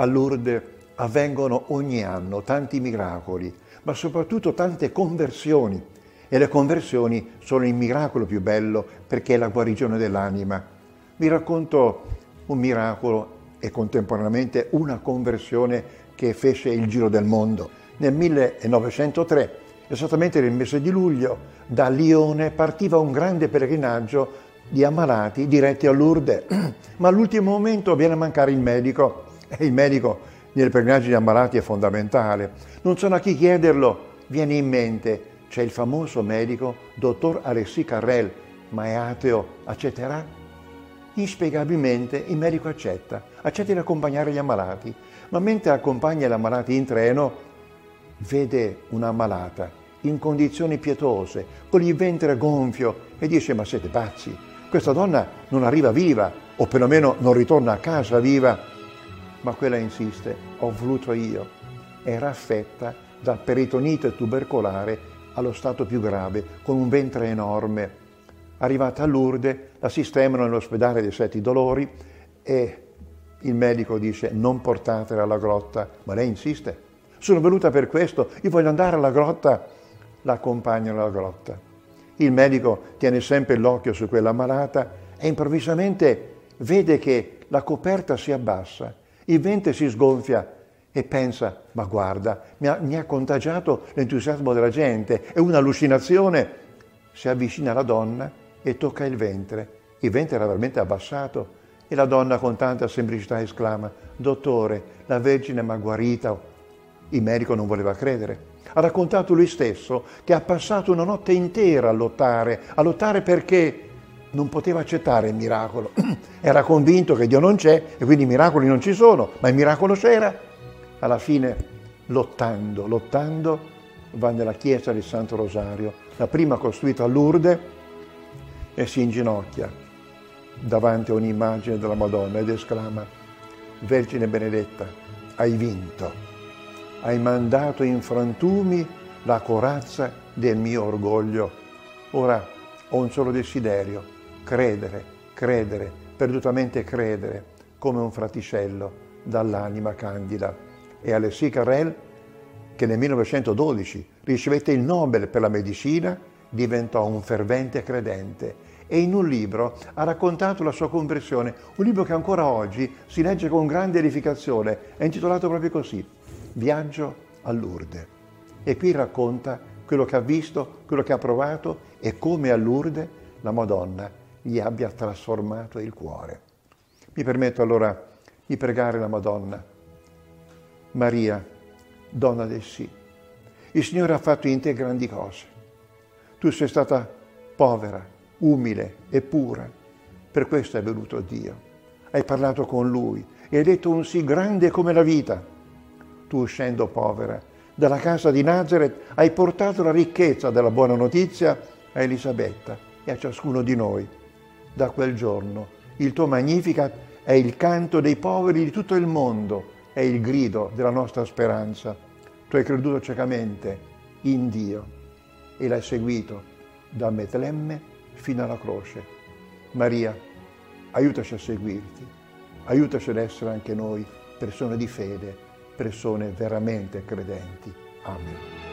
A Lourdes avvengono ogni anno tanti miracoli, ma soprattutto tante conversioni. E le conversioni sono il miracolo più bello perché è la guarigione dell'anima. Vi racconto un miracolo e contemporaneamente una conversione che fece il giro del mondo. Nel 1903, esattamente nel mese di luglio, da Lione partiva un grande pellegrinaggio di ammalati diretti a Lourdes, ma all'ultimo momento viene a mancare il medico e il medico nelle pellegrinaggini ammalati è fondamentale. Non so a chi chiederlo, viene in mente, c'è il famoso medico, dottor Alessi Carrel, ma è ateo, accetterà? Inspiegabilmente il medico accetta, accetta di accompagnare gli ammalati, ma mentre accompagna gli ammalati in treno, vede una ammalata in condizioni pietose, con il ventre gonfio e dice ma siete pazzi, questa donna non arriva viva o perlomeno non ritorna a casa viva ma quella insiste, ho voluto io. Era affetta da peritonite tubercolare allo stato più grave, con un ventre enorme. Arrivata a Lourdes, la sistemano nell'ospedale dei Sette Dolori e il medico dice non portatela alla grotta, ma lei insiste. Sono venuta per questo, io voglio andare alla grotta. La accompagnano alla grotta. Il medico tiene sempre l'occhio su quella malata e improvvisamente vede che la coperta si abbassa il ventre si sgonfia e pensa, ma guarda, mi ha, mi ha contagiato l'entusiasmo della gente, è un'allucinazione. Si avvicina alla donna e tocca il ventre. Il ventre era veramente abbassato e la donna con tanta semplicità esclama, dottore, la Vergine mi ha guarita. Il medico non voleva credere. Ha raccontato lui stesso che ha passato una notte intera a lottare, a lottare perché non poteva accettare il miracolo. Era convinto che Dio non c'è e quindi i miracoli non ci sono, ma il miracolo c'era. Alla fine, lottando, lottando, va nella chiesa del Santo Rosario, la prima costruita a Lourdes, e si inginocchia davanti a un'immagine della Madonna ed esclama, Vergine benedetta, hai vinto, hai mandato in frantumi la corazza del mio orgoglio. Ora ho un solo desiderio, credere, credere, perdutamente credere, come un fraticello dall'anima candida. E Alessi Carrel, che nel 1912 ricevette il Nobel per la medicina, diventò un fervente credente e in un libro ha raccontato la sua conversione, un libro che ancora oggi si legge con grande edificazione, è intitolato proprio così, Viaggio a Lourdes. E qui racconta quello che ha visto, quello che ha provato e come a Lourdes la Madonna gli abbia trasformato il cuore. Mi permetto allora di pregare la Madonna. Maria, donna del sì, il Signore ha fatto in te grandi cose. Tu sei stata povera, umile e pura. Per questo è venuto Dio. Hai parlato con Lui e hai detto un sì grande come la vita. Tu, uscendo povera, dalla casa di Nazareth, hai portato la ricchezza della buona notizia a Elisabetta e a ciascuno di noi da quel giorno. Il tuo Magnificat è il canto dei poveri di tutto il mondo, è il grido della nostra speranza. Tu hai creduto ciecamente in Dio e l'hai seguito da Betlemme fino alla croce. Maria, aiutaci a seguirti, aiutaci ad essere anche noi persone di fede, persone veramente credenti. Amen.